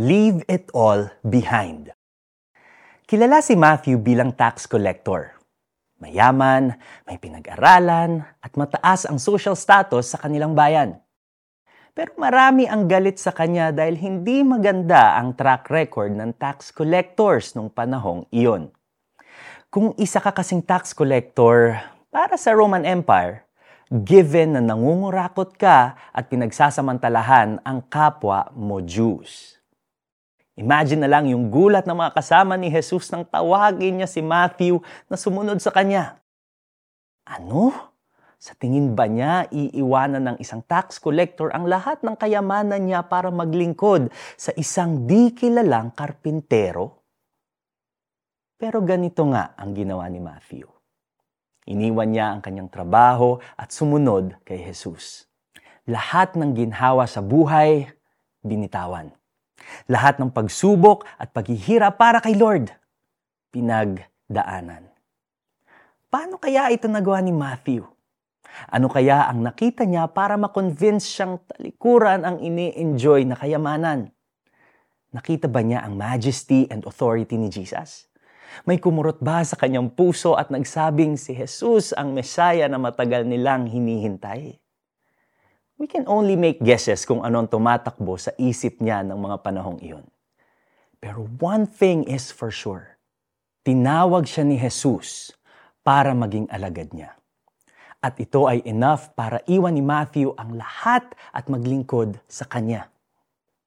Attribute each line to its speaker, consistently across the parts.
Speaker 1: Leave it all behind. Kilala si Matthew bilang tax collector. Mayaman, may pinag-aralan, at mataas ang social status sa kanilang bayan. Pero marami ang galit sa kanya dahil hindi maganda ang track record ng tax collectors nung panahong iyon. Kung isa ka kasing tax collector para sa Roman Empire, given na nangungurakot ka at pinagsasamantalahan ang kapwa mo Jews. Imagine na lang yung gulat ng mga kasama ni Jesus nang tawagin niya si Matthew na sumunod sa kanya. Ano? Sa tingin ba niya, iiwanan ng isang tax collector ang lahat ng kayamanan niya para maglingkod sa isang di kilalang karpintero? Pero ganito nga ang ginawa ni Matthew. Iniwan niya ang kanyang trabaho at sumunod kay Jesus. Lahat ng ginhawa sa buhay, binitawan. Lahat ng pagsubok at paghihirap para kay Lord, pinagdaanan. Paano kaya ito nagawa ni Matthew? Ano kaya ang nakita niya para makonvince siyang talikuran ang ini-enjoy na kayamanan? Nakita ba niya ang majesty and authority ni Jesus? May kumurot ba sa kanyang puso at nagsabing si Jesus ang Mesaya na matagal nilang hinihintay? We can only make guesses kung ano ang tumatakbo sa isip niya ng mga panahong iyon. Pero one thing is for sure. Tinawag siya ni Jesus para maging alagad niya. At ito ay enough para iwan ni Matthew ang lahat at maglingkod sa kanya.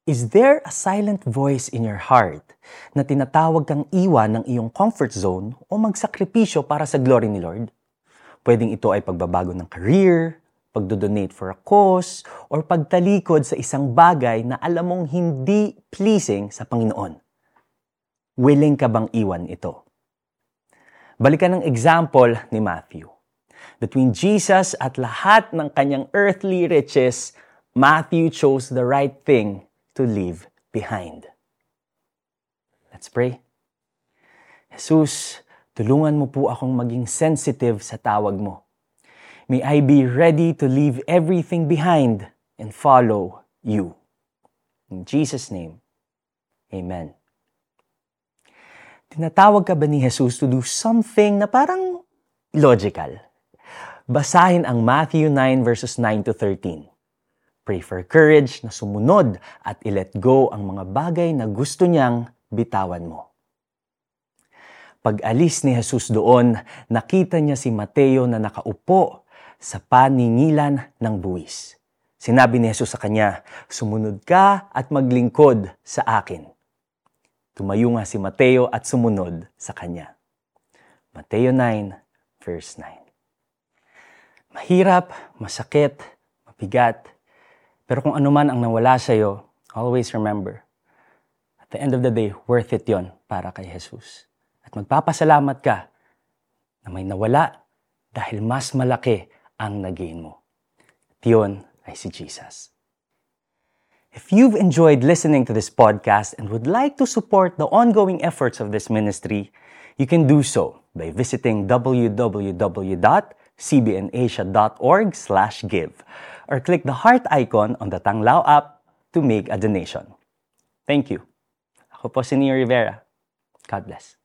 Speaker 1: Is there a silent voice in your heart na tinatawag kang iwan ng iyong comfort zone o magsakripisyo para sa glory ni Lord? Pwedeng ito ay pagbabago ng career, pagdodonate for a cause, or pagtalikod sa isang bagay na alam mong hindi pleasing sa Panginoon. Willing ka bang iwan ito? Balikan ng example ni Matthew between Jesus at lahat ng kanyang earthly riches, Matthew chose the right thing to leave behind. Let's pray. Jesus, tulungan mo po akong maging sensitive sa tawag mo. May I be ready to leave everything behind and follow you. In Jesus' name, Amen. Tinatawag ka ba ni Jesus to do something na parang logical? Basahin ang Matthew 9 verses 9 to 13. Pray for courage na sumunod at i-let go ang mga bagay na gusto niyang bitawan mo. Pag alis ni Jesus doon, nakita niya si Mateo na nakaupo sa paningilan ng buwis. Sinabi ni Jesus sa kanya, Sumunod ka at maglingkod sa akin. Tumayo nga si Mateo at sumunod sa kanya. Mateo 9, verse 9. Mahirap, masakit, mabigat. Pero kung ano man ang nawala sa iyo, always remember, at the end of the day, worth it yon para kay Jesus. At magpapasalamat ka na may nawala dahil mas malaki ang nagain mo. At yun ay si Jesus. If you've enjoyed listening to this podcast and would like to support the ongoing efforts of this ministry, you can do so by visiting www cbnasia.org slash give or click the heart icon on the Tanglao app to make a donation. Thank you. Ako po si Rivera. God bless.